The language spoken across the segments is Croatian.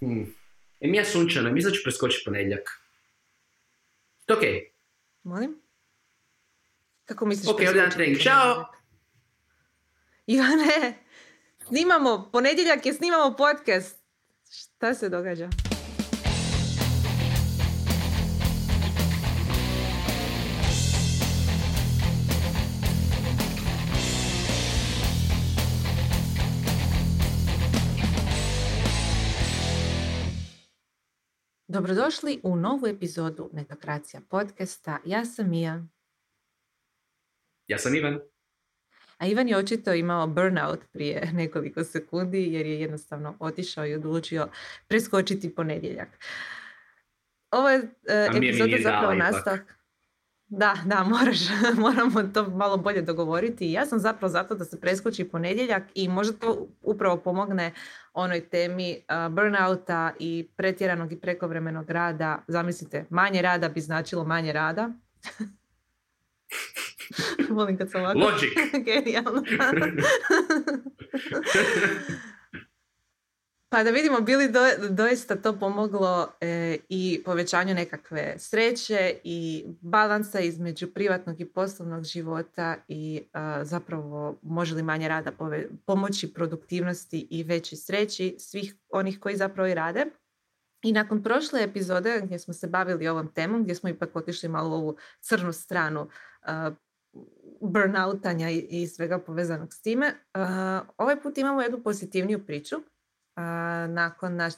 Hmm. E mi ja sunčano, mislim da ću preskočiti ponedjeljak. To okej. Okay. Molim? Kako misliš Ok, ovdje trening. Ćao! Ivane, snimamo, ponedjeljak je snimamo podcast. Šta se događa? Dobrodošli u novu epizodu Netokracija podcasta. Ja sam Mija. Ja sam Ivan. A Ivan je očito imao burnout prije nekoliko sekundi jer je jednostavno otišao i odlučio preskočiti ponedjeljak. Ovo je uh, epizoda zapravo nastavak. Da, da, moraš, moramo to malo bolje dogovoriti. Ja sam zapravo zato da se preskoči ponedjeljak i možda to upravo pomogne onoj temi uh, burnouta i pretjeranog i prekovremenog rada. Zamislite, manje rada bi značilo manje rada. Volim kad sam ovako... Logic. Genijalno. Pa da vidimo bili do, doista to pomoglo e, i povećanju nekakve sreće i balansa između privatnog i poslovnog života i zapravo može li manje rada pomoći produktivnosti i veći sreći svih onih koji zapravo i rade. I nakon prošle epizode gdje smo se bavili ovom temom, gdje smo ipak otišli malo u ovu crnu stranu burnoutanja i, i svega povezanog s time, ovaj put imamo jednu pozitivniju priču nakon naš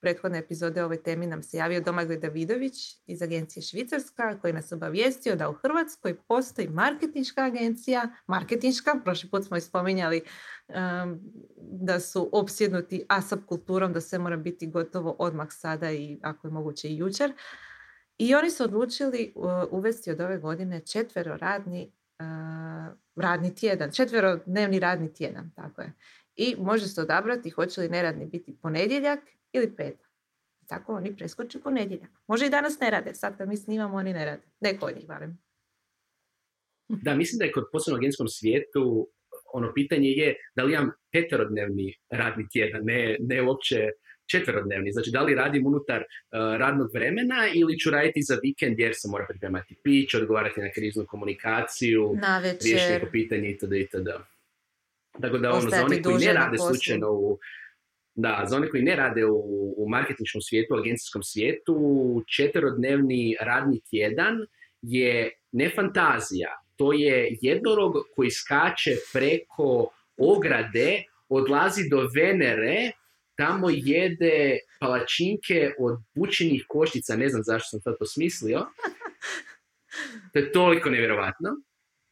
prethodne epizode o ovoj temi nam se javio Domagoj Davidović iz agencije Švicarska koji nas obavijestio da u Hrvatskoj postoji marketinška agencija, marketinška, prošli put smo spominjali um, da su opsjednuti ASAP kulturom, da sve mora biti gotovo odmah sada i ako je moguće i jučer. I oni su odlučili uvesti od ove godine četvero radni, uh, radni tjedan, četvero dnevni radni tjedan, tako je i može se odabrati hoće li neradni biti ponedjeljak ili petak. Tako oni preskoče ponedjeljak. Može i danas ne rade, sad kad mi snimamo oni ne rade. Neko od njih barem. Da, mislim da je kod poslovnog agencijskom svijetu ono pitanje je da li imam peterodnevni radni tjedan, ne, ne uopće četverodnevni. Znači, da li radim unutar uh, radnog vremena ili ću raditi za vikend jer se mora pripremati pić, odgovarati na kriznu komunikaciju, na riješiti neko pitanje itd. itd. Tako da ono, za one koji ne rade slučajno u, da, za one koji ne rade u, u marketinškom svijetu, u agencijskom svijetu, četverodnevni radni tjedan je ne fantazija, to je jednorog koji skače preko ograde, odlazi do Venere, tamo jede palačinke od bučenih koštica, ne znam zašto sam to smislio. To je toliko nevjerovatno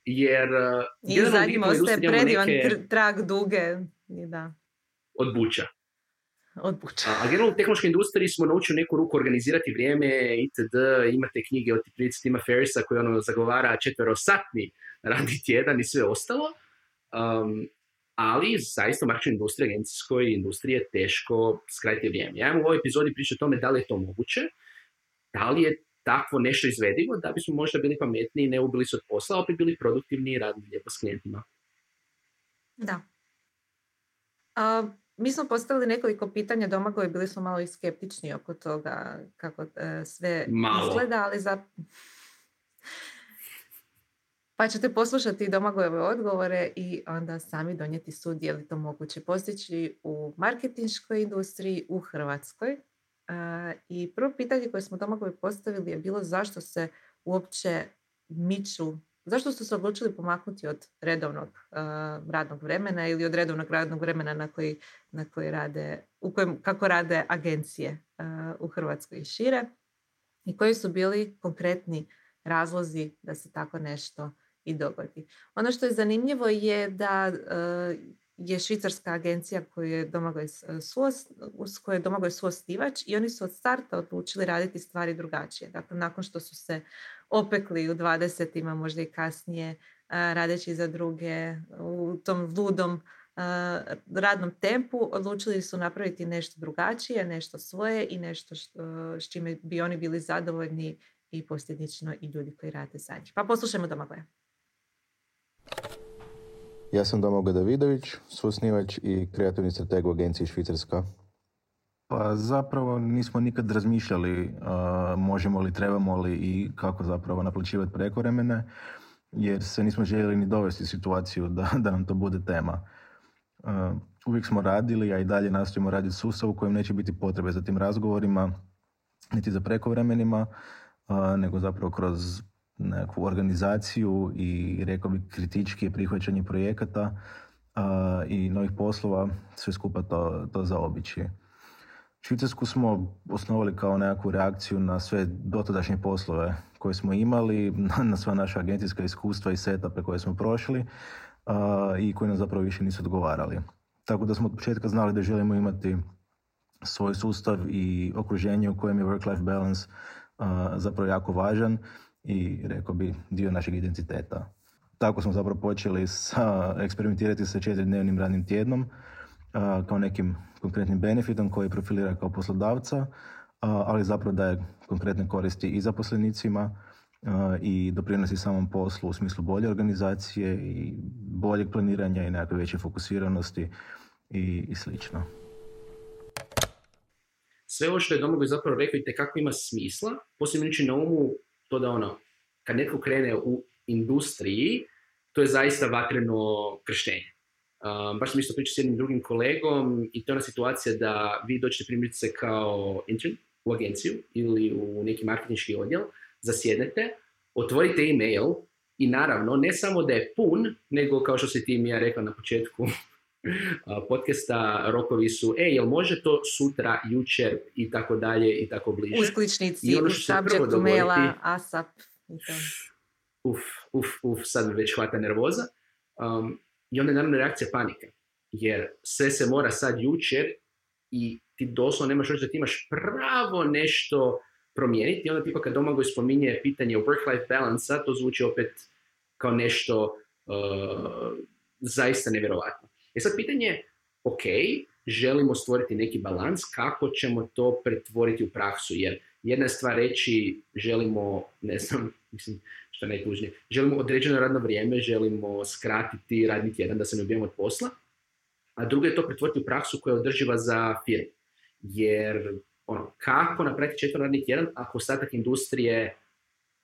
jer... Uh, I zadnjim ostaje predivan neke... trag duge. I da. Od buća. Od buća. A, a generalno u tehnološkoj industriji smo naučili neku ruku organizirati vrijeme, itd. Imate knjige od Tima Tima Ferrisa koji ono zagovara četverosatni radni tjedan i sve ostalo. Um, ali zaista u marketing industriji, agencijskoj industriji je teško skratiti vrijeme. Ja imam u ovoj epizodi pričati o tome da li je to moguće, da li je takvo nešto izvedivo da bismo možda bili pametniji, ne ubili se od posla, opet bili produktivni i radili lijepo s klijentima. Da. A, mi smo postavili nekoliko pitanja Domagoj, bili smo malo i skeptični oko toga kako e, sve malo. izgleda, ali za... Pa ćete poslušati Domagojeve odgovore i onda sami donijeti sud je li to moguće postići u marketinškoj industriji u Hrvatskoj. I prvo pitanje koje smo Domagovi postavili je bilo zašto se uopće miču, zašto su se odlučili pomaknuti od redovnog radnog vremena ili od redovnog radnog vremena na koji, na koji rade, u kojem, kako rade agencije u Hrvatskoj i šire i koji su bili konkretni razlozi da se tako nešto i dogodi. Ono što je zanimljivo je da je švicarska agencija koju je Domagoj s kojoj je Domagoj suostivač i oni su od starta odlučili raditi stvari drugačije. Dakle, nakon što su se opekli u 20 možda i kasnije, radeći za druge u tom ludom radnom tempu, odlučili su napraviti nešto drugačije, nešto svoje i nešto s čime bi oni bili zadovoljni i posljedično i ljudi koji rade za njih. Pa poslušajmo Domagoja. Ja sam Domagoj Davidović, susnivač i kreativni strateg u agenciji Švicarska. Pa zapravo nismo nikad razmišljali možemo li, trebamo li i kako zapravo naplaćivati prekovremene, jer se nismo željeli ni dovesti situaciju da, da nam to bude tema. uvijek smo radili, a i dalje nastojimo raditi sustav u kojem neće biti potrebe za tim razgovorima, niti za prekovremenima, nego zapravo kroz nekakvu organizaciju i rekao bi kritički prihvaćanje projekata i novih poslova, sve skupa to, to zaobići. Švicarsku smo osnovali kao nekakvu reakciju na sve dotadašnje poslove koje smo imali, na sva naša agencijska iskustva i setape koje smo prošli i koji nam zapravo više nisu odgovarali. Tako da smo od početka znali da želimo imati svoj sustav i okruženje u kojem je work-life balance zapravo jako važan i rekao bi dio našeg identiteta. Tako smo zapravo počeli sa, eksperimentirati sa četiri radnim tjednom kao nekim konkretnim benefitom koji profilira kao poslodavca, ali zapravo daje konkretne koristi i zaposlenicima i doprinosi samom poslu u smislu bolje organizacije i boljeg planiranja i nekakve veće fokusiranosti i, i slično. Sve ovo što je Domagoj zapravo rekao i kako ima smisla, posebno na umu to da ono, kad netko krene u industriji, to je zaista vatreno krštenje. Um, baš sam isto pričao s jednim drugim kolegom i to je ona situacija da vi dođete primjerice kao intern u agenciju ili u neki marketinški odjel, zasjednete, otvorite e-mail i naravno ne samo da je pun, nego kao što se ti mi ja rekla na početku podcasta, rokovi su, e, jel može to sutra, jučer i tako dalje i tako bliže. Uskličnici, ono u subjectu maila, ASAP. Uf, uf, uf, sad već hvata nervoza. Um, I onda je naravno reakcija panika. Jer sve se mora sad jučer i ti doslovno nemaš da ti imaš pravo nešto promijeniti. I onda tipa kad Domagoj spominje pitanje work-life balance to zvuči opet kao nešto uh, zaista nevjerojatno. E sad pitanje je, ok, želimo stvoriti neki balans, kako ćemo to pretvoriti u praksu, jer jedna stvar reći želimo, ne znam, mislim, što je najtužnije, želimo određeno radno vrijeme, želimo skratiti radni tjedan da se ne ubijemo od posla, a drugo je to pretvoriti u praksu koja je održiva za firmu. Jer ono, kako napraviti četvrti radni tjedan ako ostatak industrije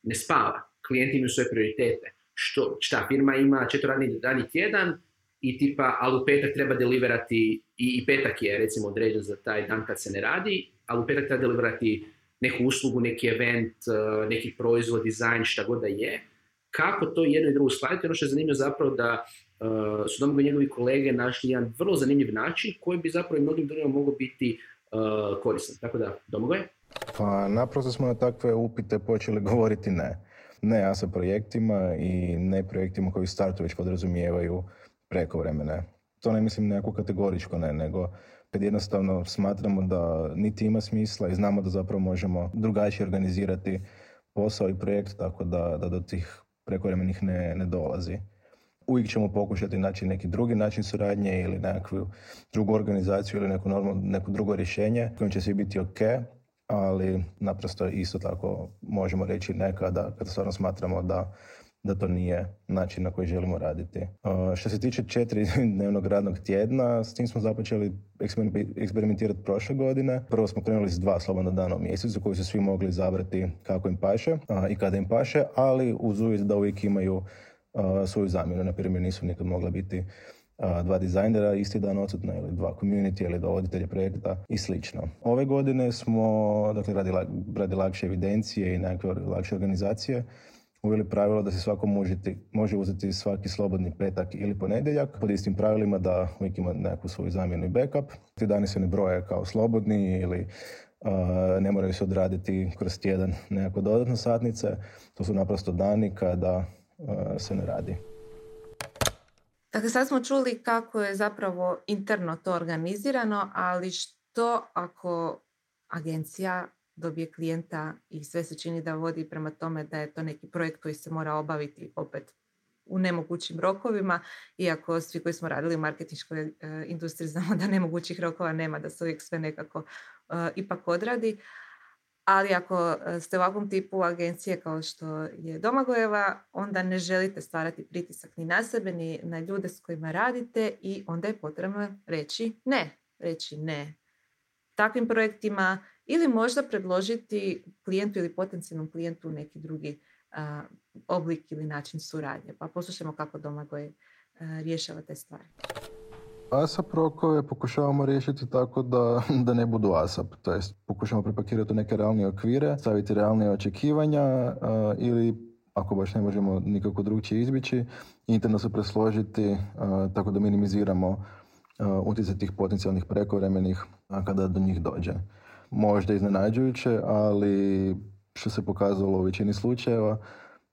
ne spava, klijenti imaju svoje prioritete. Što, šta, firma ima četvrti radni tjedan i tipa, ali u petak treba deliverati, i, i petak je recimo određen za taj dan kad se ne radi, ali u petak treba deliverati neku uslugu, neki event, uh, neki proizvod, dizajn, šta god da je. Kako to jedno i drugo skladiti? Ono što je zanimljivo zapravo da uh, su Domagoj njegovi kolege našli jedan vrlo zanimljiv način koji bi zapravo i mnogim drugima mogao biti uh, koristan. Tako da, Domagoj? Pa naprosto smo na takve upite počeli govoriti ne. Ne ja sa projektima i ne projektima koji startu već podrazumijevaju preko vremena. To ne mislim nekako kategoričko ne, nego kad jednostavno smatramo da niti ima smisla i znamo da zapravo možemo drugačije organizirati posao i projekt tako da, da do tih prekovremenih ne, ne dolazi. Uvijek ćemo pokušati naći neki drugi način suradnje ili nekakvu drugu organizaciju ili neko, normal, neko drugo rješenje kojim će svi biti ok, ali naprosto isto tako možemo reći nekada kada stvarno smatramo da da to nije način na koji želimo raditi. što se tiče četiri dnevnog radnog tjedna, s tim smo započeli eksperimentirati prošle godine. Prvo smo krenuli s dva slobodna dana u mjesecu koji su svi mogli izabrati kako im paše i kada im paše, ali uz uvjet da uvijek imaju svoju zamjenu. Na primjer, nisu nikad mogla biti dva dizajnera isti dan odsutna ili dva community ili dva voditelja projekta i slično. Ove godine smo, dakle, radi, radi lakše evidencije i nekakve lakše organizacije, uveli pravilo da se svako možete, može uzeti svaki slobodni petak ili ponedjeljak pod istim pravilima da uvijek ima nekakvu svoju zamjenu i backup. Ti dani se ne broje kao slobodni ili ne moraju se odraditi kroz tjedan nekako dodatne satnice. To su naprosto dani kada se ne radi. Dakle, sad smo čuli kako je zapravo interno to organizirano, ali što ako agencija dobije klijenta i sve se čini da vodi prema tome da je to neki projekt koji se mora obaviti opet u nemogućim rokovima, iako svi koji smo radili u marketinškoj e, industriji znamo da nemogućih rokova nema, da se uvijek sve nekako e, ipak odradi. Ali ako e, ste u ovakvom tipu agencije kao što je Domagojeva, onda ne želite stvarati pritisak ni na sebe, ni na ljude s kojima radite i onda je potrebno reći ne. Reći ne takvim projektima ili možda predložiti klijentu ili potencijalnom klijentu neki drugi oblik ili način suradnje. Pa poslušajmo kako Domagoj rješava te stvari. ASAP rokove pokušavamo riješiti tako da, da ne budu ASAP, to jest pokušamo prepakirati u neke realnije okvire, staviti realnije očekivanja ili ako baš ne možemo nikako drugčije izbjeći, interno se presložiti tako da minimiziramo utjecaj tih potencijalnih prekovremenih kada do njih dođe. Možda iznenađujuće, ali što se pokazalo u većini slučajeva,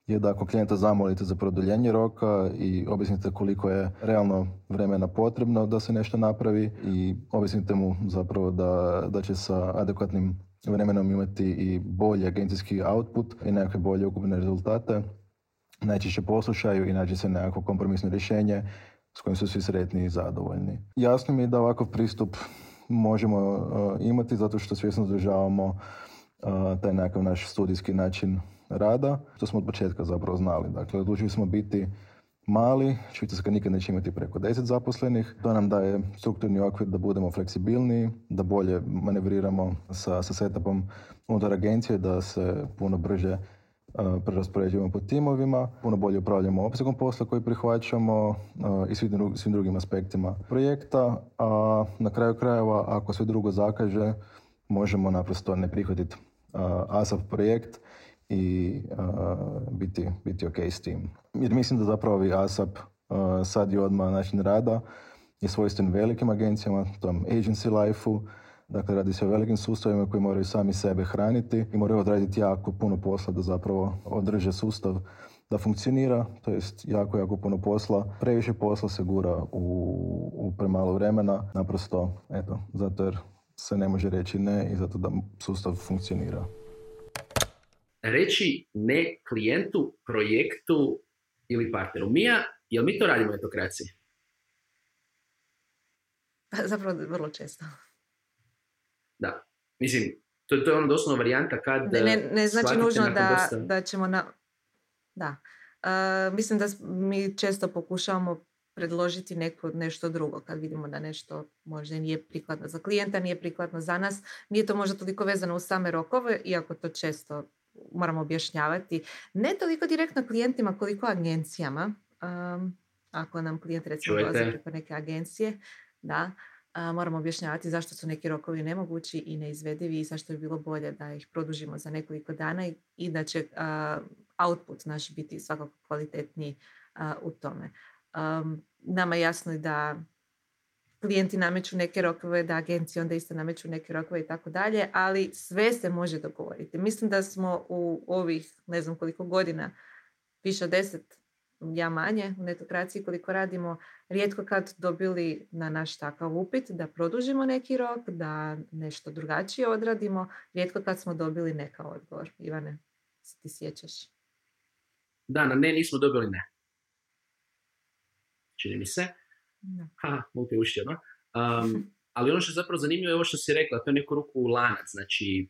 je da ako klijenta zamolite za produljenje roka i objasnite koliko je realno vremena potrebno da se nešto napravi i objasnite mu zapravo da, da će sa adekvatnim vremenom imati i bolji agencijski output i nekakve bolje ukupne rezultate, najčešće poslušaju i nađe se nekakvo kompromisno rješenje s kojim su svi sretni i zadovoljni. Jasno mi je da ovakav pristup možemo uh, imati zato što svjesno zadržavamo uh, taj nekakav naš studijski način rada, što smo od početka zapravo znali. Dakle, odlučili smo biti mali, Švicarska nikad neće imati preko 10 zaposlenih. To nam daje strukturni okvir da budemo fleksibilniji, da bolje manevriramo sa, sa setupom unutar agencije, da se puno brže preraspoređujemo po timovima, puno bolje upravljamo opsegom posla koji prihvaćamo i svim, drugim aspektima projekta, a na kraju krajeva, ako sve drugo zakaže, možemo naprosto ne prihvatiti ASAP projekt i biti, biti ok s tim. Jer mislim da zapravo ovi ASAP sad i odmah način rada je svojstven velikim agencijama, tom agency life-u, Dakle, radi se o velikim sustavima koji moraju sami sebe hraniti i moraju odraditi jako puno posla da zapravo održe sustav da funkcionira, to jest jako, jako puno posla. Previše posla se gura u, u premalo vremena, naprosto, eto, zato jer se ne može reći ne i zato da sustav funkcionira reći ne klijentu, projektu ili partneru. Mija, jel mi to radimo u etokraciji? Zapravo vrlo često. Da. Mislim, to, to je ono doslovno varijanta kad... Ne, ne, ne znači nužno da, da ćemo na... Da. Uh, mislim da mi često pokušavamo predložiti neko, nešto drugo kad vidimo da nešto možda nije prikladno za klijenta, nije prikladno za nas. Nije to možda toliko vezano u same rokove, iako to često moramo objašnjavati ne toliko direktno klijentima koliko agencijama. Um, ako nam klijent recimo dolazi preko neke agencije, da, moramo objašnjavati zašto su neki rokovi nemogući i neizvedivi i zašto bi bilo bolje da ih produžimo za nekoliko dana i, da će output naš biti svakako kvalitetniji u tome. Um, nama je jasno da klijenti nameću neke rokove, da agencije onda isto nameću neke rokove i tako dalje, ali sve se može dogovoriti. Mislim da smo u ovih, ne znam koliko godina, više od deset, ja manje u netokraciji koliko radimo, rijetko kad dobili na naš takav upit da produžimo neki rok, da nešto drugačije odradimo, rijetko kad smo dobili neka odgovor. Ivane, se ti sjećaš? Da, na ne nismo dobili ne. Čini mi se. Da. Ha, Um, ali ono što je zapravo zanimljivo je ovo što si rekla, to je neku ruku lanac. Znači,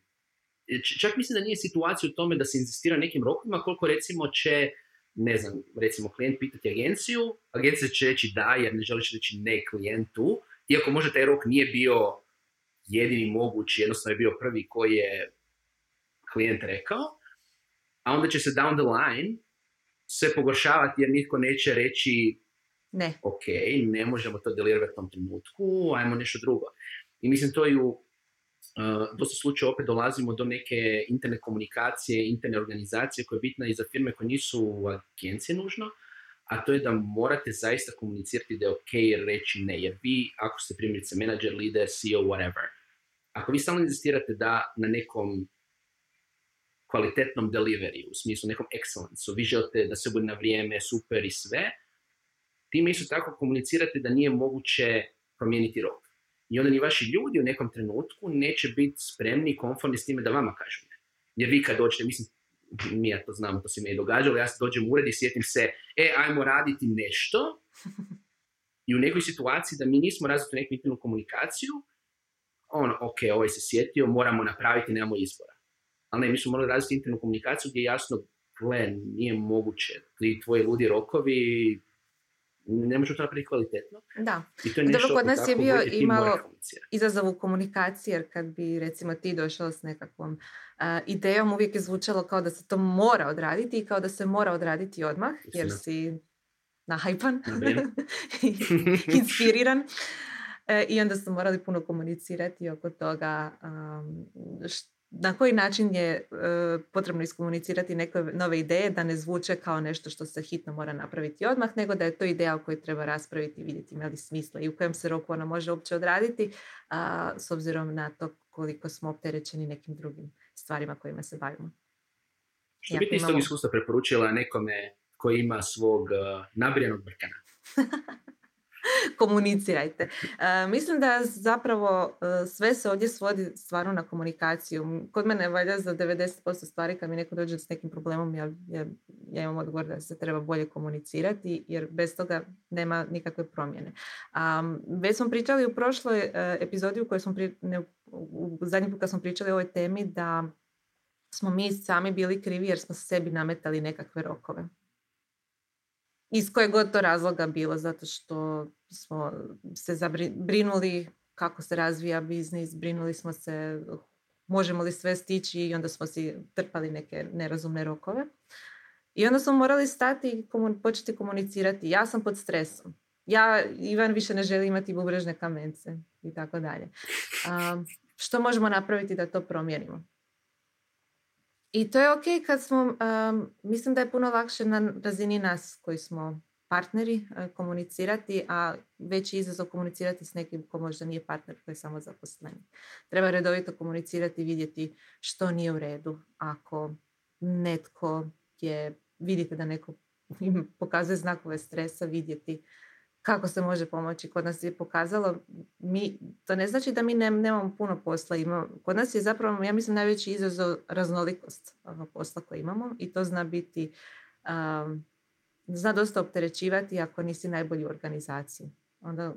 čak mislim da nije situacija u tome da se insistira nekim rokovima, koliko recimo će, ne znam, recimo klijent pitati agenciju, agencija će reći da jer ne želiš reći ne klijentu, iako možda taj rok nije bio jedini mogući, jednostavno je bio prvi koji je klijent rekao, a onda će se down the line sve pogoršavati jer nitko neće reći ne. Ok, ne možemo to delirati u tom trenutku, ajmo nešto drugo. I mislim to je u uh, dosta slučaja opet dolazimo do neke interne komunikacije, interne organizacije koja je bitna i za firme koje nisu agencije nužno, a to je da morate zaista komunicirati da je ok reći ne, jer vi ako ste primjerice manager, leader, CEO, whatever, ako vi stalno inzistirate da na nekom kvalitetnom delivery, u smislu nekom excellence, vi želite da se bude na vrijeme, super i sve, time isto tako komunicirate da nije moguće promijeniti rok. I onda ni vaši ljudi u nekom trenutku neće biti spremni i konforni s time da vama kažu ne. Jer vi kad dođete, mislim, mi ja to znamo, to se mi je događalo, ja se dođem u ured i sjetim se, e, ajmo raditi nešto. I u nekoj situaciji da mi nismo razvili neku internu komunikaciju, ono, ok, ovaj se sjetio, moramo napraviti, nemamo izbora. Ali ne, mi smo morali razviti internu komunikaciju gdje je jasno, gle, nije moguće, ti tvoji ludi rokovi, ne možemo to napraviti kvalitetno. Da. I to je nešto kod nas je bio imalo izazov u komunikaciji, jer kad bi recimo ti došao s nekakvom uh, idejom, uvijek je zvučalo kao da se to mora odraditi i kao da se mora odraditi odmah, jer si nahajpan, inspiriran. E, I onda smo morali puno komunicirati oko toga um, na koji način je e, potrebno iskomunicirati neke nove ideje da ne zvuče kao nešto što se hitno mora napraviti odmah, nego da je to ideja o kojoj treba raspraviti i vidjeti ima li smisla i u kojem se roku ona može uopće odraditi, a, s obzirom na to koliko smo opterećeni nekim drugim stvarima kojima se bavimo. Što bi ti iz tog iskustva preporučila nekome koji ima svog uh, nabrijanog brkana? komunicirajte. E, mislim da zapravo e, sve se ovdje svodi stvarno na komunikaciju. Kod mene valja za 90% stvari kad mi neko dođe s nekim problemom ja, ja, ja imam odgovor da se treba bolje komunicirati jer bez toga nema nikakve promjene. Um, već smo pričali u prošloj uh, epizodi u kojoj smo pri, ne, u zadnji put kad smo pričali o ovoj temi da smo mi sami bili krivi jer smo sebi nametali nekakve rokove iz kojeg god to razloga bilo, zato što smo se zabrinuli kako se razvija biznis, brinuli smo se možemo li sve stići i onda smo si trpali neke nerazumne rokove. I onda smo morali stati i početi komunicirati. Ja sam pod stresom. Ja, Ivan, više ne želi imati bubrežne kamence i tako dalje. Što možemo napraviti da to promijenimo? I to je ok kad smo, mislim da je puno lakše na razini nas koji smo partneri e, komunicirati, a veći izazov komunicirati s nekim ko možda nije partner, koji je samo zaposlenik. Treba redovito komunicirati i vidjeti što nije u redu. Ako netko je, vidite da neko pokazuje znakove stresa, vidjeti kako se može pomoći. Kod nas je pokazalo, mi, to ne znači da mi ne, nemamo puno posla. Imamo, kod nas je zapravo, ja mislim, najveći izazov raznolikost posla koji imamo i to zna biti, um, zna dosta opterećivati ako nisi najbolji u organizaciji. Onda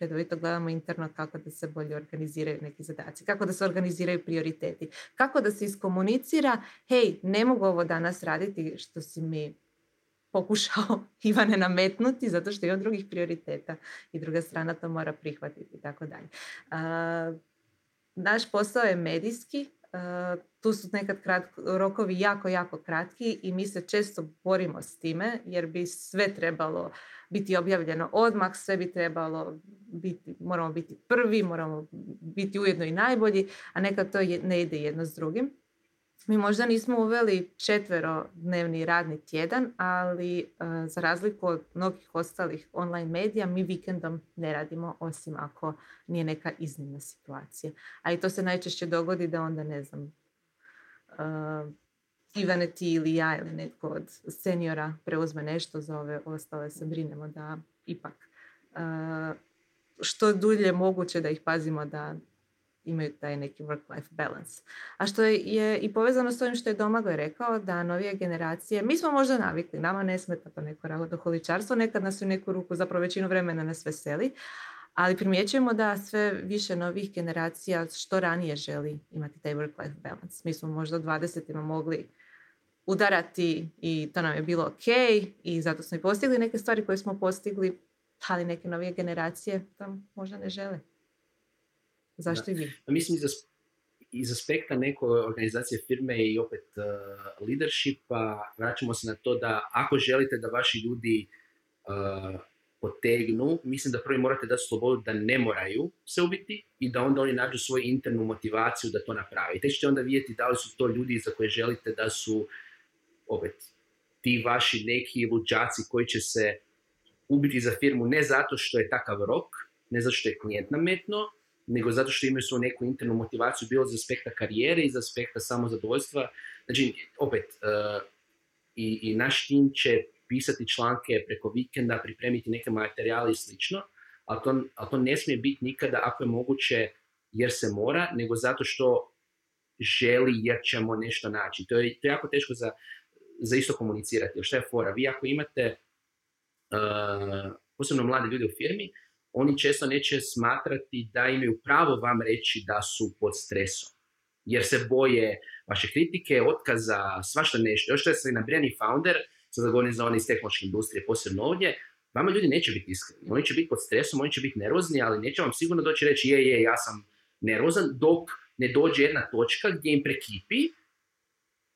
redovito gledamo interno kako da se bolje organiziraju neki zadaci, kako da se organiziraju prioriteti, kako da se iskomunicira, hej, ne mogu ovo danas raditi što si mi pokušao Ivane nametnuti zato što on drugih prioriteta i druga strana to mora prihvatiti i tako dalje. Naš posao je medijski, tu su nekad krat, rokovi jako, jako kratki i mi se često borimo s time jer bi sve trebalo biti objavljeno odmah, sve bi trebalo biti, moramo biti prvi, moramo biti ujedno i najbolji, a nekad to ne ide jedno s drugim. Mi možda nismo uveli četvero dnevni radni tjedan, ali e, za razliku od mnogih ostalih online medija, mi vikendom ne radimo osim ako nije neka iznimna situacija. A i to se najčešće dogodi da onda, ne znam, uh, Ivane ti ili ja ili netko od seniora preuzme nešto, za ove ostale se brinemo da ipak što dulje moguće da ih pazimo da imaju taj neki work-life balance. A što je i povezano s ovim što je Domagoj rekao, da novije generacije, mi smo možda navikli, nama ne smeta to neko radoholičarstvo, nekad nas u neku ruku, zapravo većinu vremena nas veseli, ali primjećujemo da sve više novih generacija što ranije želi imati taj work-life balance. Mi smo možda u 20 mogli udarati i to nam je bilo ok i zato smo i postigli neke stvari koje smo postigli, ali neke novije generacije tam možda ne žele. Zašto i vi? Pa mislim iz, iz aspekta neke organizacije firme i opet uh, leadershipa, vraćamo se na to da ako želite da vaši ljudi uh, potegnu, mislim da prvi morate dati slobodu da ne moraju se ubiti i da onda oni nađu svoju internu motivaciju da to napravi. Tek ćete onda vidjeti da li su to ljudi za koje želite da su opet ti vaši neki luđaci koji će se ubiti za firmu ne zato što je takav rok, ne zato što je klijent nametno, nego zato što imaju svoju neku internu motivaciju, bilo za aspekta karijere i za aspekta samozadovoljstva. Znači, opet, uh, i, i naš tim će pisati članke preko vikenda, pripremiti neke materijale i slično, ali to, ali to ne smije biti nikada ako je moguće jer se mora, nego zato što želi jer ćemo nešto naći. To je, to je jako teško za, za isto komunicirati. Šta je fora? Vi ako imate uh, posebno mlade ljude u firmi, oni često neće smatrati da imaju pravo vam reći da su pod stresom. Jer se boje vaše kritike, otkaza, svašta nešto. Još što je se nabrijani founder, sad govorim za one iz tehnološke industrije, posebno ovdje, vama ljudi neće biti iskreni. Oni će biti pod stresom, oni će biti nervozni, ali neće vam sigurno doći reći je, je, ja sam nervozan, dok ne dođe jedna točka gdje im prekipi,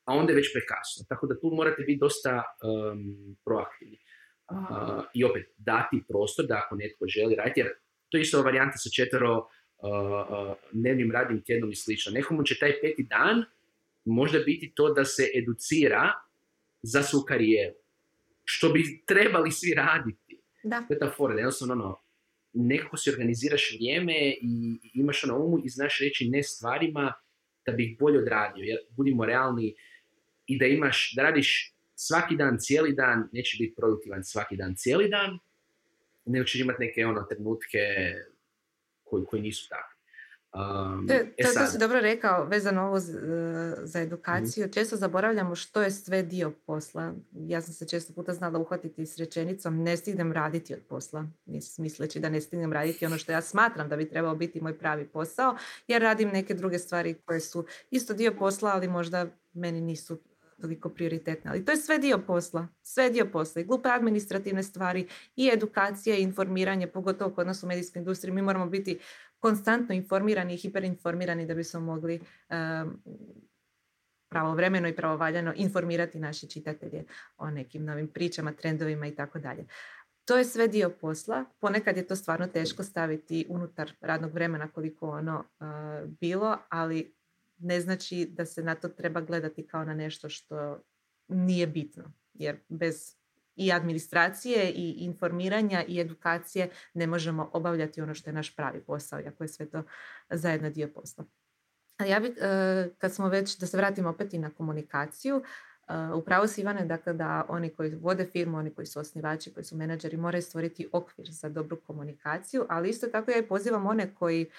a onda je već prekasno. Tako da tu morate biti dosta um, proaktivni. Uh, I opet, dati prostor da ako netko želi raditi, jer to je isto varijanta sa četvero uh, dnevnim radnim tjednom i slično. Nekomu će taj peti dan možda biti to da se educira za svu karijeru. Što bi trebali svi raditi. Da. To je ta fora, jednostavno ono, nekako si organiziraš vrijeme i imaš na umu i znaš reći ne stvarima da bi ih bolje odradio. Jer budimo realni i da imaš, da radiš svaki dan, cijeli dan, neće biti produktivan svaki dan, cijeli dan, nego ćeš imati neke ono trenutke koji, koji nisu takvi. Um, to, e to, si dobro rekao vezano ovo za edukaciju. mm Često zaboravljamo što je sve dio posla. Ja sam se često puta znala uhvatiti s rečenicom ne stignem raditi od posla. Misleći da ne stignem raditi ono što ja smatram da bi trebao biti moj pravi posao. Jer radim neke druge stvari koje su isto dio posla, ali možda meni nisu toliko prioritetne. Ali to je sve dio posla. Sve dio posla. I glupe administrativne stvari i edukacija i informiranje, pogotovo kod nas u medijskoj industriji. Mi moramo biti konstantno informirani i hiperinformirani da bismo mogli um, pravovremeno i pravovaljano informirati naše čitatelje o nekim novim pričama, trendovima i tako dalje. To je sve dio posla. Ponekad je to stvarno teško staviti unutar radnog vremena koliko ono bilo, ali ne znači da se na to treba gledati kao na nešto što nije bitno. Jer bez i administracije i informiranja i edukacije ne možemo obavljati ono što je naš pravi posao, iako je sve to zajedno dio posla. Ja bih, e, kad smo već, da se vratimo opet i na komunikaciju, Upravo si Ivane, dakle da oni koji vode firmu, oni koji su osnivači, koji su menadžeri moraju stvoriti okvir za dobru komunikaciju, ali isto tako ja i pozivam one koji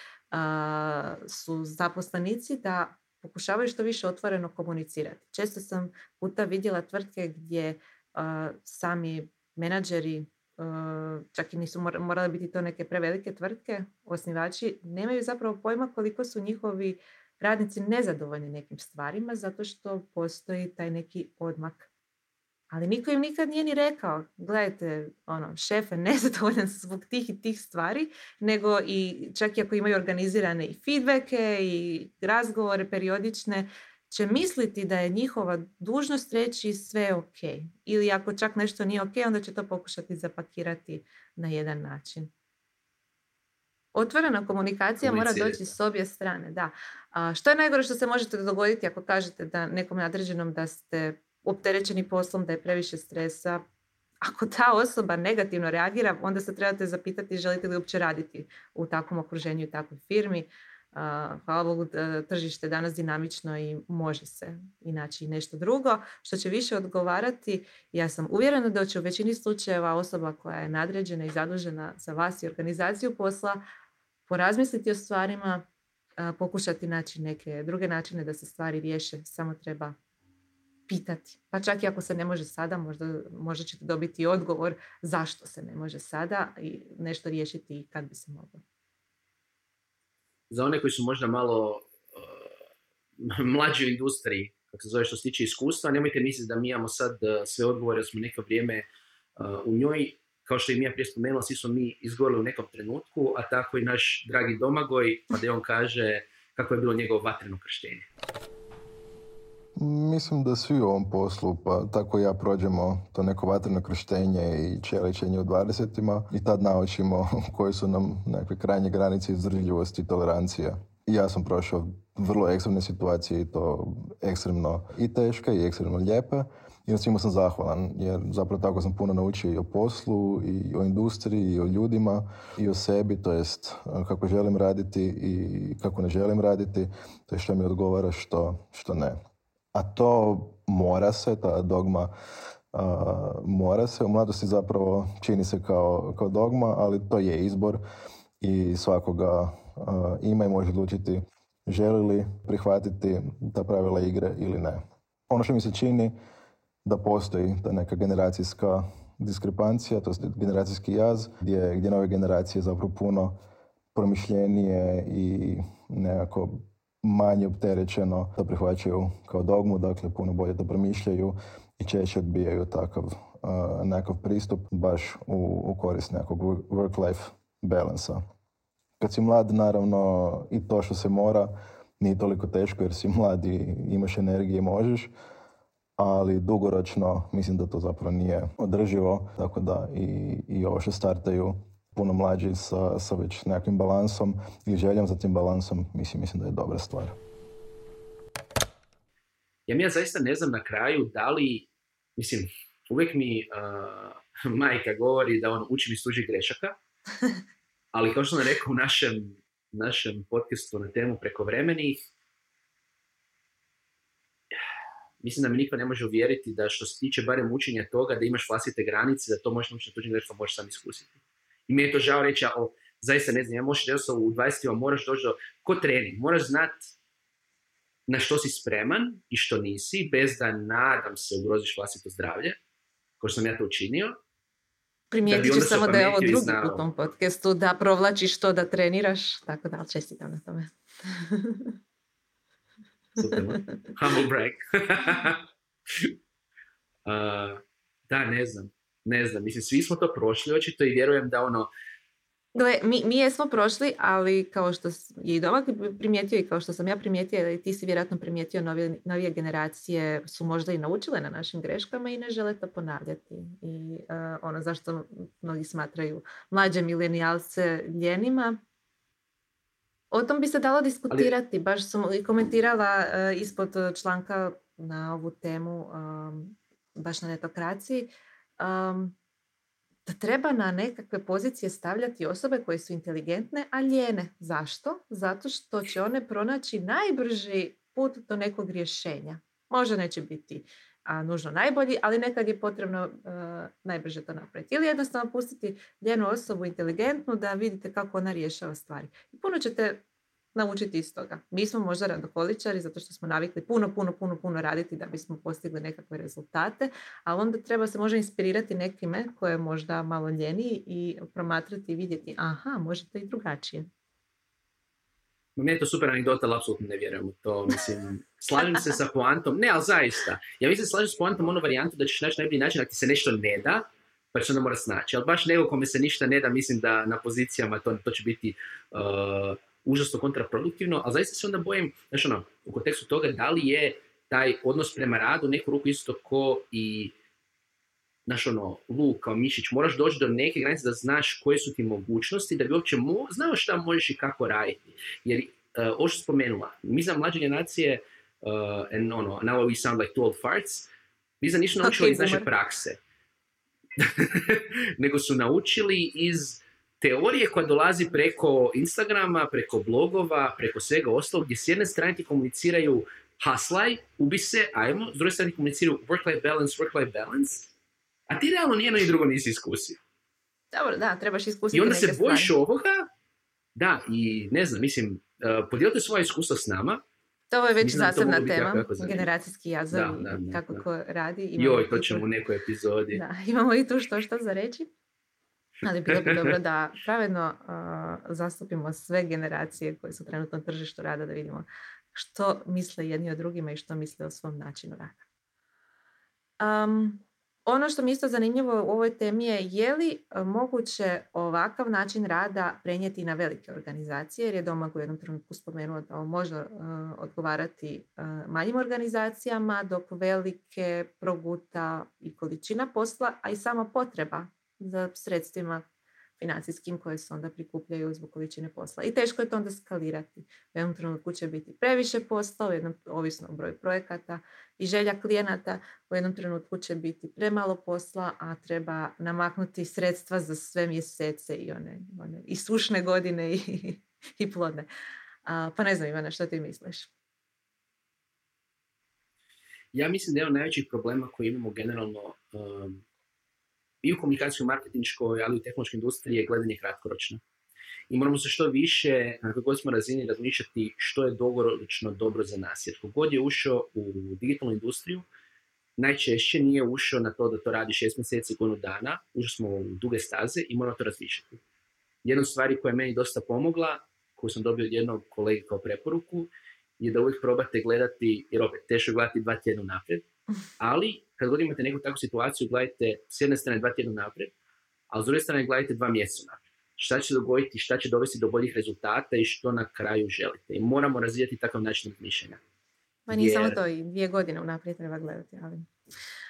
su zaposlenici da pokušavaju što više otvoreno komunicirati. Često sam puta vidjela tvrtke gdje sami menadžeri, čak i nisu morale biti to neke prevelike tvrtke, osnivači, nemaju zapravo pojma koliko su njihovi radnici nezadovoljni nekim stvarima zato što postoji taj neki odmak. Ali niko im nikad nije ni rekao, gledajte, ono, šefe, nezadovoljan zbog tih i tih stvari, nego i čak i ako imaju organizirane i feedbacke i razgovore periodične, će misliti da je njihova dužnost reći sve ok. Ili ako čak nešto nije ok, onda će to pokušati zapakirati na jedan način. Otvorena komunikacija mora doći s obje strane, da. A što je najgore što se možete dogoditi ako kažete da nekom nadređenom da ste opterećeni poslom, da je previše stresa? Ako ta osoba negativno reagira, onda se trebate zapitati želite li uopće raditi u takvom okruženju i takvoj firmi hvala Bogu, tržište je danas dinamično i može se inači nešto drugo. Što će više odgovarati, ja sam uvjerena da će u većini slučajeva osoba koja je nadređena i zadužena za vas i organizaciju posla porazmisliti o stvarima, pokušati naći neke druge načine da se stvari riješe, samo treba pitati. Pa čak i ako se ne može sada, možda, možda ćete dobiti odgovor zašto se ne može sada i nešto riješiti kad bi se moglo za one koji su možda malo uh, mlađi u industriji, kako se zove što se tiče iskustva, nemojte misliti da mi imamo sad sve odgovore, smo neko vrijeme uh, u njoj, kao što i ja prije spomenula, svi smo mi izgovorili u nekom trenutku, a tako i naš dragi Domagoj, pa da on kaže kako je bilo njegovo vatreno krštenje. Mislim da svi u ovom poslu, pa tako i ja prođemo to neko vatreno krštenje i čeličenje u 20 i tad naučimo koje su nam nekakve krajnje granice izdržljivosti i tolerancija. I ja sam prošao vrlo ekstremne situacije i to ekstremno i teške i ekstremno lijepe. I na svima sam zahvalan, jer zapravo tako sam puno naučio i o poslu, i o industriji, i o ljudima, i o sebi, to jest kako želim raditi i kako ne želim raditi, to je što mi odgovara, što, što ne a to mora se, ta dogma mora se, u mladosti zapravo čini se kao, kao dogma, ali to je izbor i svakoga ima i može odlučiti želi li prihvatiti ta pravila igre ili ne. Ono što mi se čini da postoji ta neka generacijska diskrepancija, to generacijski jaz, gdje, gdje nove generacije zapravo puno promišljenije i nekako manje opterećeno to prihvaćaju kao dogmu, dakle puno bolje to promišljaju i češće odbijaju takav uh, nekakav pristup baš u, u korist nekog work-life balansa. Kad si mlad, naravno, i to što se mora, nije toliko teško jer si mlad i imaš energije, možeš, ali dugoročno mislim da to zapravo nije održivo, tako da i, i ovo što startaju puno mlađi sa, sa već nekakvim balansom i željom za tim balansom, mislim, mislim da je dobra stvar. Ja mi ja zaista ne znam na kraju da li, mislim, uvijek mi uh, majka govori da on uči mi služi grešaka, ali kao što sam rekao u našem, našem podcastu na temu prekovremenih, mislim da mi niko ne može uvjeriti da što se tiče barem učenja toga da imaš vlastite granice, da to možeš naučiti tuđim greškom, možeš sam iskusiti. I mi je to žao reći, ali zaista ne znam, ja možeš reći u 20 moraš doći do, ko trening, moraš znat na što si spreman i što nisi, bez da nadam se ugroziš vlastito zdravlje, kao što sam ja to učinio. Primijetit ću samo da je ovo drugi u tom podcastu, da provlačiš to da treniraš, tako da čestitam na tome. Super, humble brag. uh, da, ne znam, ne znam, mislim, svi smo to prošli očito i vjerujem da ono, Gle, mi, mi jesmo prošli, ali kao što je i Domak primijetio i kao što sam ja primijetila i ti si vjerojatno primijetio, novije, novije generacije su možda i naučile na našim greškama i ne žele to ponavljati. I uh, ono zašto mnogi smatraju mlađe milenijalce ljenima, o tom bi se dalo diskutirati. Ali... Baš sam i komentirala uh, ispod članka na ovu temu, um, baš na netokraciji. Um, da treba na nekakve pozicije stavljati osobe koje su inteligentne, a ljene. Zašto? Zato što će one pronaći najbrži put do nekog rješenja. Možda neće biti a, nužno najbolji, ali nekad je potrebno uh, najbrže to napraviti. Ili jednostavno pustiti ljenu osobu inteligentnu da vidite kako ona rješava stvari. I puno ćete naučiti iz toga. Mi smo možda radokoličari zato što smo navikli puno, puno, puno, puno raditi da bismo postigli nekakve rezultate, ali onda treba se možda inspirirati nekime koje je možda malo ljeniji i promatrati i vidjeti aha, može to i drugačije. Meni je to super anegdota, ali apsolutno ne vjerujem u to. Mislim, slažem se sa poantom. Ne, ali zaista. Ja mislim slažem s poantom onu varijantu da ćeš naći najbolji način ako ti se nešto ne da, pa će onda mora snaći. Ali baš nego kome se ništa ne da, mislim da na pozicijama to, to će biti uh, užasno kontraproduktivno, ali zaista se onda bojim, znači ono, u kontekstu toga da li je taj odnos prema radu neku ruku isto ko i znaš ono, luk kao mišić, moraš doći do neke granice da znaš koje su ti mogućnosti, da bi uopće mo- znao šta možeš i kako raditi. Jer, uh, ovo što spomenula, mi za mlađe generacije, uh, and ono, now we sound like two old farts, mi za nisu naučili okay, iz naše prakse. Nego su naučili iz teorije koja dolazi preko Instagrama, preko blogova, preko svega ostalog, gdje s jedne strane ti komuniciraju haslaj, ubi se, ajmo, s druge strane ti komuniciraju work-life balance, work-life balance, a ti realno nijedno i drugo nisi iskusio. Dobro, da, trebaš iskusiti I onda se bojiš ovoga, da, i ne znam, mislim, uh, podijelite svoje iskustva s nama, to je već zasebna tema, generacijski jazov kako ko radi. Imamo Joj, to ćemo u nekoj epizodi. Da, imamo i tu što što za reći. Ali bilo bi dobro da pravedno zastupimo sve generacije koje su trenutno na tržištu rada da vidimo što misle jedni o drugima i što misle o svom načinu rada. Um, ono što mi isto zanimljivo u ovoj temi je je li moguće ovakav način rada prenijeti na velike organizacije, jer je Domag u jednom trenutku spomenuo da može uh, odgovarati uh, manjim organizacijama, dok velike proguta i količina posla, a i sama potreba za sredstvima financijskim koje se onda prikupljaju zbog količine posla. I teško je to onda skalirati. U jednom trenutku će biti previše posla, u jednom, ovisno o broju projekata i želja klijenata, u jednom trenutku će biti premalo posla, a treba namaknuti sredstva za sve mjesece i one, one i sušne godine i, i plodne. A, pa ne znam Ivana, što ti misliš? Ja mislim da je jedan najvećih problema koji imamo generalno um, i u komunikaciju marketinškoj, ali i u tehnološkoj industriji je gledanje kratkoročno. I moramo se što više, na god smo razini, razmišljati što je dugoročno dobro za nas. Jer kogod je ušao u digitalnu industriju, najčešće nije ušao na to da to radi šest mjeseci, godinu dana, ušli smo u duge staze i moramo to razmišljati. Jedna stvari koja je meni dosta pomogla, koju sam dobio od jednog kolege kao preporuku, je da uvijek probate gledati, jer opet teško je gledati dva tjedna naprijed, Ali, kad god imate neku takvu situaciju, gledajte s jedne strane dva tjedna naprijed, a s druge strane gledajte dva mjeseca naprijed. Šta će dogoditi, šta će dovesti do boljih rezultata i što na kraju želite. I moramo razvijati takav način mišljenja. Ma nije samo to, i dvije godine unaprijed treba gledati. Ali...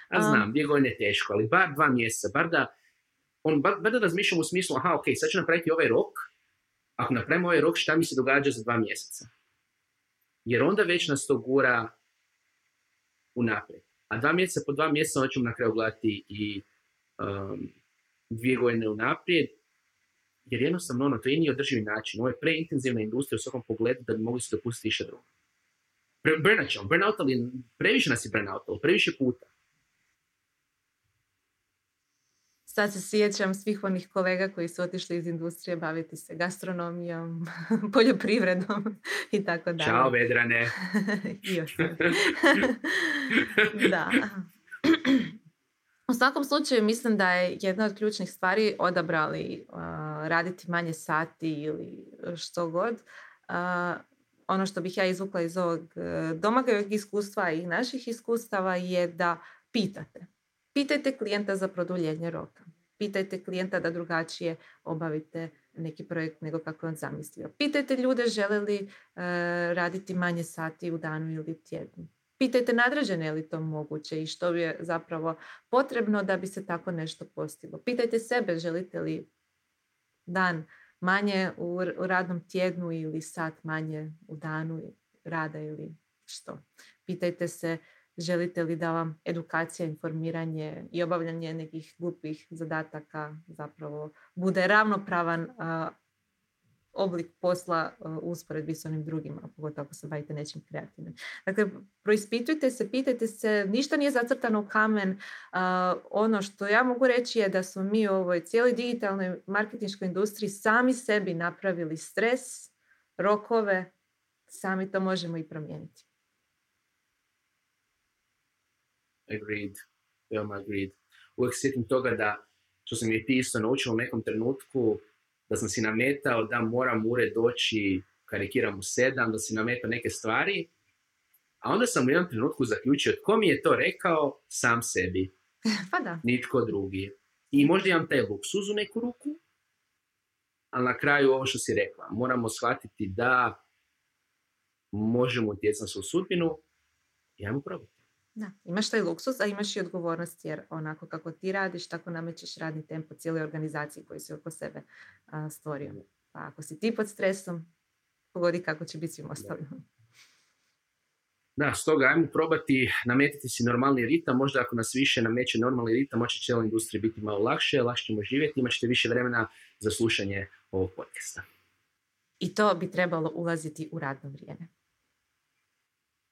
A znam, dvije godine je teško, ali bar dva mjeseca, bar da, on, bar, bar da razmišljam u smislu, aha, ok, sad ću napraviti ovaj rok, ako napravimo ovaj rok, šta mi se događa za dva mjeseca? Jer onda već nas to gura unaprijed. A dva mjeseca po dva mjeseca onda ćemo na kraju gledati i um, dvije godine unaprijed, jer jednostavno ono, to je nije održivi način. Ovo je preintenzivna industrija u svakom pogledu da bi mogli se dopustiti više drugo. Burnat ćemo, burnout, ali previše nas je burnout, previše puta. Sad se sjećam svih onih kolega koji su otišli iz industrije baviti se gastronomijom, poljoprivredom i tako dalje. Ćao, Vedrane. I da. U svakom slučaju mislim da je jedna od ključnih stvari odabrali uh, raditi manje sati ili što god. Uh, ono što bih ja izvukla iz ovog uh, domagajog iskustva i naših iskustava je da pitate. Pitajte klijenta za produljenje roka. Pitajte klijenta da drugačije obavite neki projekt nego kako je on zamislio. Pitajte ljude žele li uh, raditi manje sati u danu ili tjednu. Pitajte nadređene je li to moguće i što je zapravo potrebno da bi se tako nešto postiglo. Pitajte sebe želite li dan manje u radnom tjednu ili sat manje u danu rada ili što. Pitajte se želite li da vam edukacija, informiranje i obavljanje nekih glupih zadataka zapravo bude ravnopravan oblik posla uh, usporedbi s onim drugima, pogotovo ako se bavite nečim kreativnim. Dakle, proispitujte se, pitajte se, ništa nije zacrtano u kamen. Ono što ja mogu reći je da smo mi u ovoj cijeloj digitalnoj marketinškoj industriji sami sebi napravili stres, rokove, sami to možemo i promijeniti. Agreed, veoma agreed. Uvijek sjetim toga da, što sam je ti isto naučio u nekom trenutku, da sam si nametao da moram ured doći, karikiram u sedam, da si nametao neke stvari, a onda sam u jednom trenutku zaključio tko mi je to rekao, sam sebi. pa da. Nitko drugi. I možda imam taj luksuz u neku ruku, ali na kraju ovo što si rekla, moramo shvatiti da možemo utjecati na svoju sudbinu i ajmo probati. Da, imaš taj luksus, a imaš i odgovornost jer onako kako ti radiš, tako namećeš radni tempo cijeloj organizaciji koju si oko sebe stvorio. Pa ako si ti pod stresom, pogodi kako će biti svim ostalima. Da, stoga ajmo probati nametiti si normalni ritam, možda ako nas više nameće normalni ritam, može cijela industrija biti malo lakše, lakše ćemo živjeti, imat ćete više vremena za slušanje ovog podcasta. I to bi trebalo ulaziti u radno vrijeme.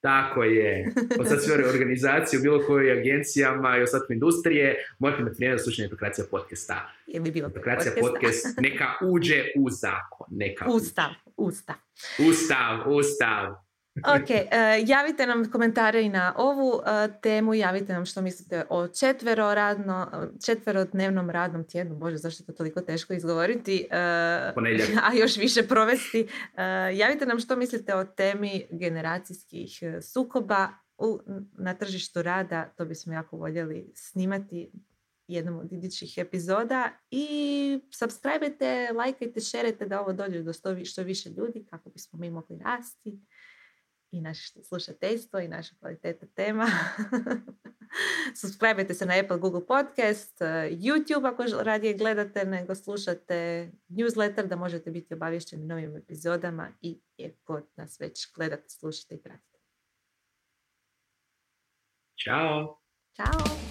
Tako je. Od sve organizacije u bilo kojoj agencijama i ostatku industrije, možete imati vrijeme za slušanje Etokracija podcasta. Ili bilo Etokracija podcast neka uđe u zakon. Neka ustav, ustav. Ustav, ustav. Ok, uh, javite nam komentare i na ovu uh, temu, javite nam što mislite o četvero radno, četverodnevnom radnom tjednu, bože zašto je to toliko teško izgovoriti, uh, a još više provesti. javite nam što mislite o temi generacijskih sukoba u, na tržištu rada, to bismo jako voljeli snimati jednom od idućih epizoda. I subscribe-te, lajkajte, šerete da ovo dođe do što više ljudi kako bismo mi mogli rasti i naše slušateljstvo i naša kvaliteta tema. Subscribe se na Apple, Google Podcast, YouTube ako radije gledate nego slušate newsletter da možete biti obavješćeni novim epizodama i je god nas već gledate, slušate i pratite. Ćao! Ćao!